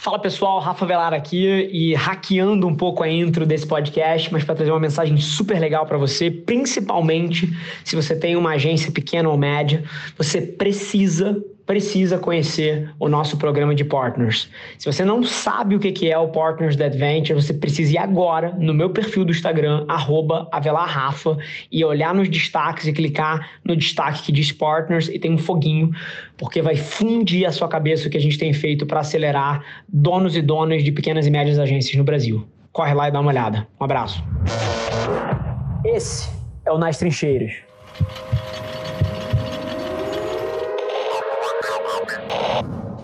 Fala pessoal, Rafa Velar aqui e hackeando um pouco a intro desse podcast, mas para trazer uma mensagem super legal para você, principalmente se você tem uma agência pequena ou média, você precisa precisa conhecer o nosso programa de partners. Se você não sabe o que é o Partners da Adventure, você precisa ir agora no meu perfil do Instagram, @avelarrafa e olhar nos destaques e clicar no destaque que diz Partners e tem um foguinho, porque vai fundir a sua cabeça o que a gente tem feito para acelerar donos e donas de pequenas e médias agências no Brasil. Corre lá e dá uma olhada. Um abraço. Esse é o Nas Trincheiras.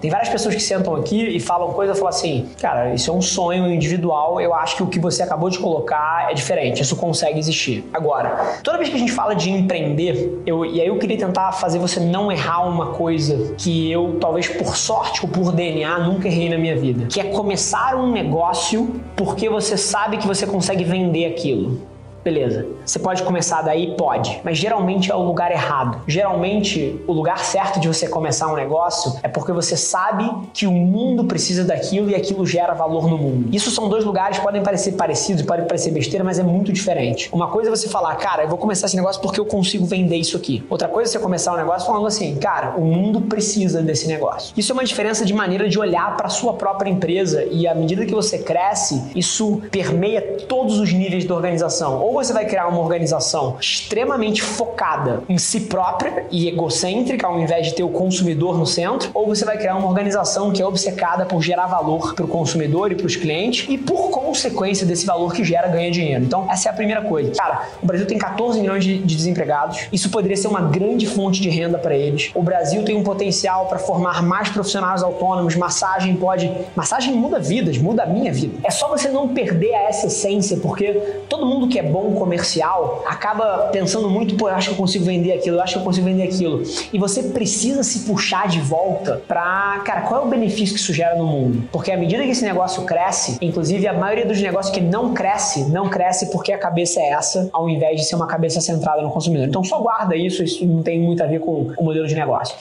Tem várias pessoas que sentam aqui e falam coisas, falam assim, cara, isso é um sonho individual, eu acho que o que você acabou de colocar é diferente, isso consegue existir. Agora, toda vez que a gente fala de empreender, eu, e aí eu queria tentar fazer você não errar uma coisa que eu, talvez por sorte ou por DNA, nunca errei na minha vida, que é começar um negócio porque você sabe que você consegue vender aquilo. Beleza. Você pode começar daí? Pode. Mas geralmente é o lugar errado. Geralmente, o lugar certo de você começar um negócio é porque você sabe que o mundo precisa daquilo e aquilo gera valor no mundo. Isso são dois lugares, podem parecer parecidos, podem parecer besteira, mas é muito diferente. Uma coisa é você falar, cara, eu vou começar esse negócio porque eu consigo vender isso aqui. Outra coisa é você começar um negócio falando assim, cara, o mundo precisa desse negócio. Isso é uma diferença de maneira de olhar para sua própria empresa e à medida que você cresce, isso permeia todos os níveis da organização. Ou você vai criar uma organização extremamente focada em si própria e egocêntrica, ao invés de ter o consumidor no centro, ou você vai criar uma organização que é obcecada por gerar valor para o consumidor e para os clientes e, por consequência desse valor que gera, ganha dinheiro. Então, essa é a primeira coisa. Cara, o Brasil tem 14 milhões de, de desempregados, isso poderia ser uma grande fonte de renda para eles. O Brasil tem um potencial para formar mais profissionais autônomos, massagem pode. Massagem muda vidas, muda a minha vida. É só você não perder essa essência, porque todo mundo que é bom comercial acaba pensando muito, pô, eu acho que eu consigo vender aquilo, eu acho que eu consigo vender aquilo. E você precisa se puxar de volta para, cara, qual é o benefício que isso gera no mundo? Porque à medida que esse negócio cresce, inclusive a maioria dos negócios que não cresce, não cresce porque a cabeça é essa, ao invés de ser uma cabeça centrada no consumidor. Então só guarda isso, isso não tem muito a ver com o modelo de negócio.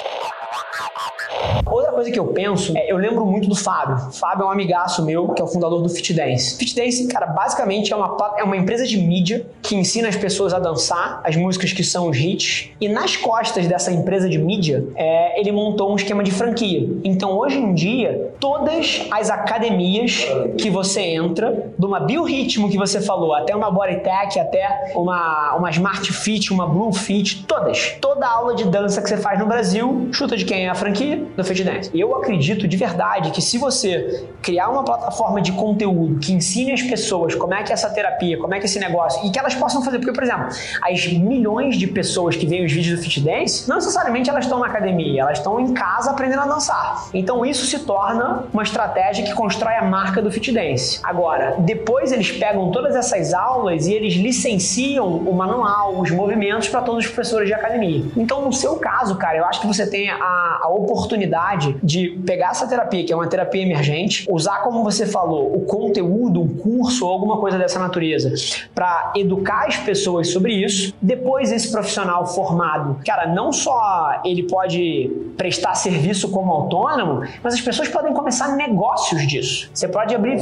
Coisa que eu penso, é, eu lembro muito do Fábio. Fábio é um amigaço meu, que é o fundador do Fit Dance. Fit Dance, cara, basicamente é uma, é uma empresa de mídia que ensina as pessoas a dançar as músicas que são os hits. E nas costas dessa empresa de mídia, é, ele montou um esquema de franquia. Então, hoje em dia, todas as academias que você entra, de uma biorritmo que você falou, até uma Bodytech, até uma, uma Smart Fit, uma Blue Fit, todas. Toda aula de dança que você faz no Brasil, chuta de quem é a franquia? Do Fit Dance. Eu acredito de verdade que se você criar uma plataforma de conteúdo que ensine as pessoas como é que é essa terapia, como é que é esse negócio, e que elas possam fazer, porque, por exemplo, as milhões de pessoas que veem os vídeos do Fit Dance, não necessariamente elas estão na academia, elas estão em casa aprendendo a dançar. Então isso se torna uma estratégia que constrói a marca do Fit Dance. Agora, depois eles pegam todas essas aulas e eles licenciam o manual, os movimentos para todos os professores de academia. Então, no seu caso, cara, eu acho que você tem a, a oportunidade de pegar essa terapia, que é uma terapia emergente, usar, como você falou, o conteúdo, um curso ou alguma coisa dessa natureza, para educar as pessoas sobre isso. Depois, esse profissional formado, cara, não só ele pode prestar serviço como autônomo, mas as pessoas podem começar negócios disso. Você pode abrir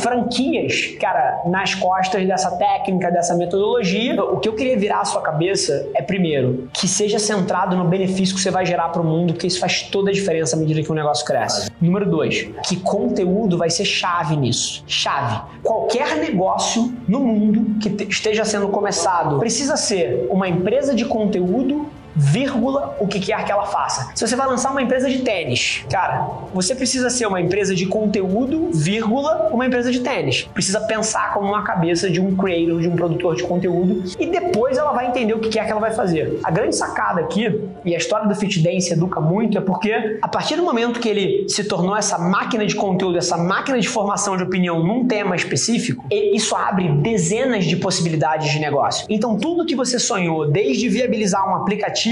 franquias, cara, nas costas dessa técnica, dessa metodologia. O que eu queria virar a sua cabeça é, primeiro, que seja centrado no benefício que você vai gerar para o mundo, porque isso faz toda a diferença à medida que o negócio cresce. Número dois, que conteúdo vai ser chave nisso. Chave. Qualquer negócio no mundo que esteja sendo começado precisa ser uma empresa de conteúdo vírgula, o que quer que ela faça. Se você vai lançar uma empresa de tênis, cara, você precisa ser uma empresa de conteúdo, vírgula, uma empresa de tênis. Precisa pensar como uma cabeça de um creator, de um produtor de conteúdo, e depois ela vai entender o que quer que ela vai fazer. A grande sacada aqui, e a história do Fit Dance educa muito, é porque a partir do momento que ele se tornou essa máquina de conteúdo, essa máquina de formação de opinião num tema específico, isso abre dezenas de possibilidades de negócio. Então, tudo que você sonhou, desde viabilizar um aplicativo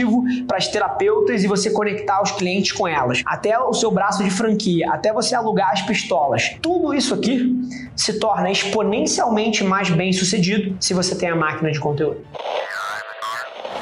para as terapeutas e você conectar os clientes com elas, até o seu braço de franquia, até você alugar as pistolas. Tudo isso aqui se torna exponencialmente mais bem sucedido se você tem a máquina de conteúdo.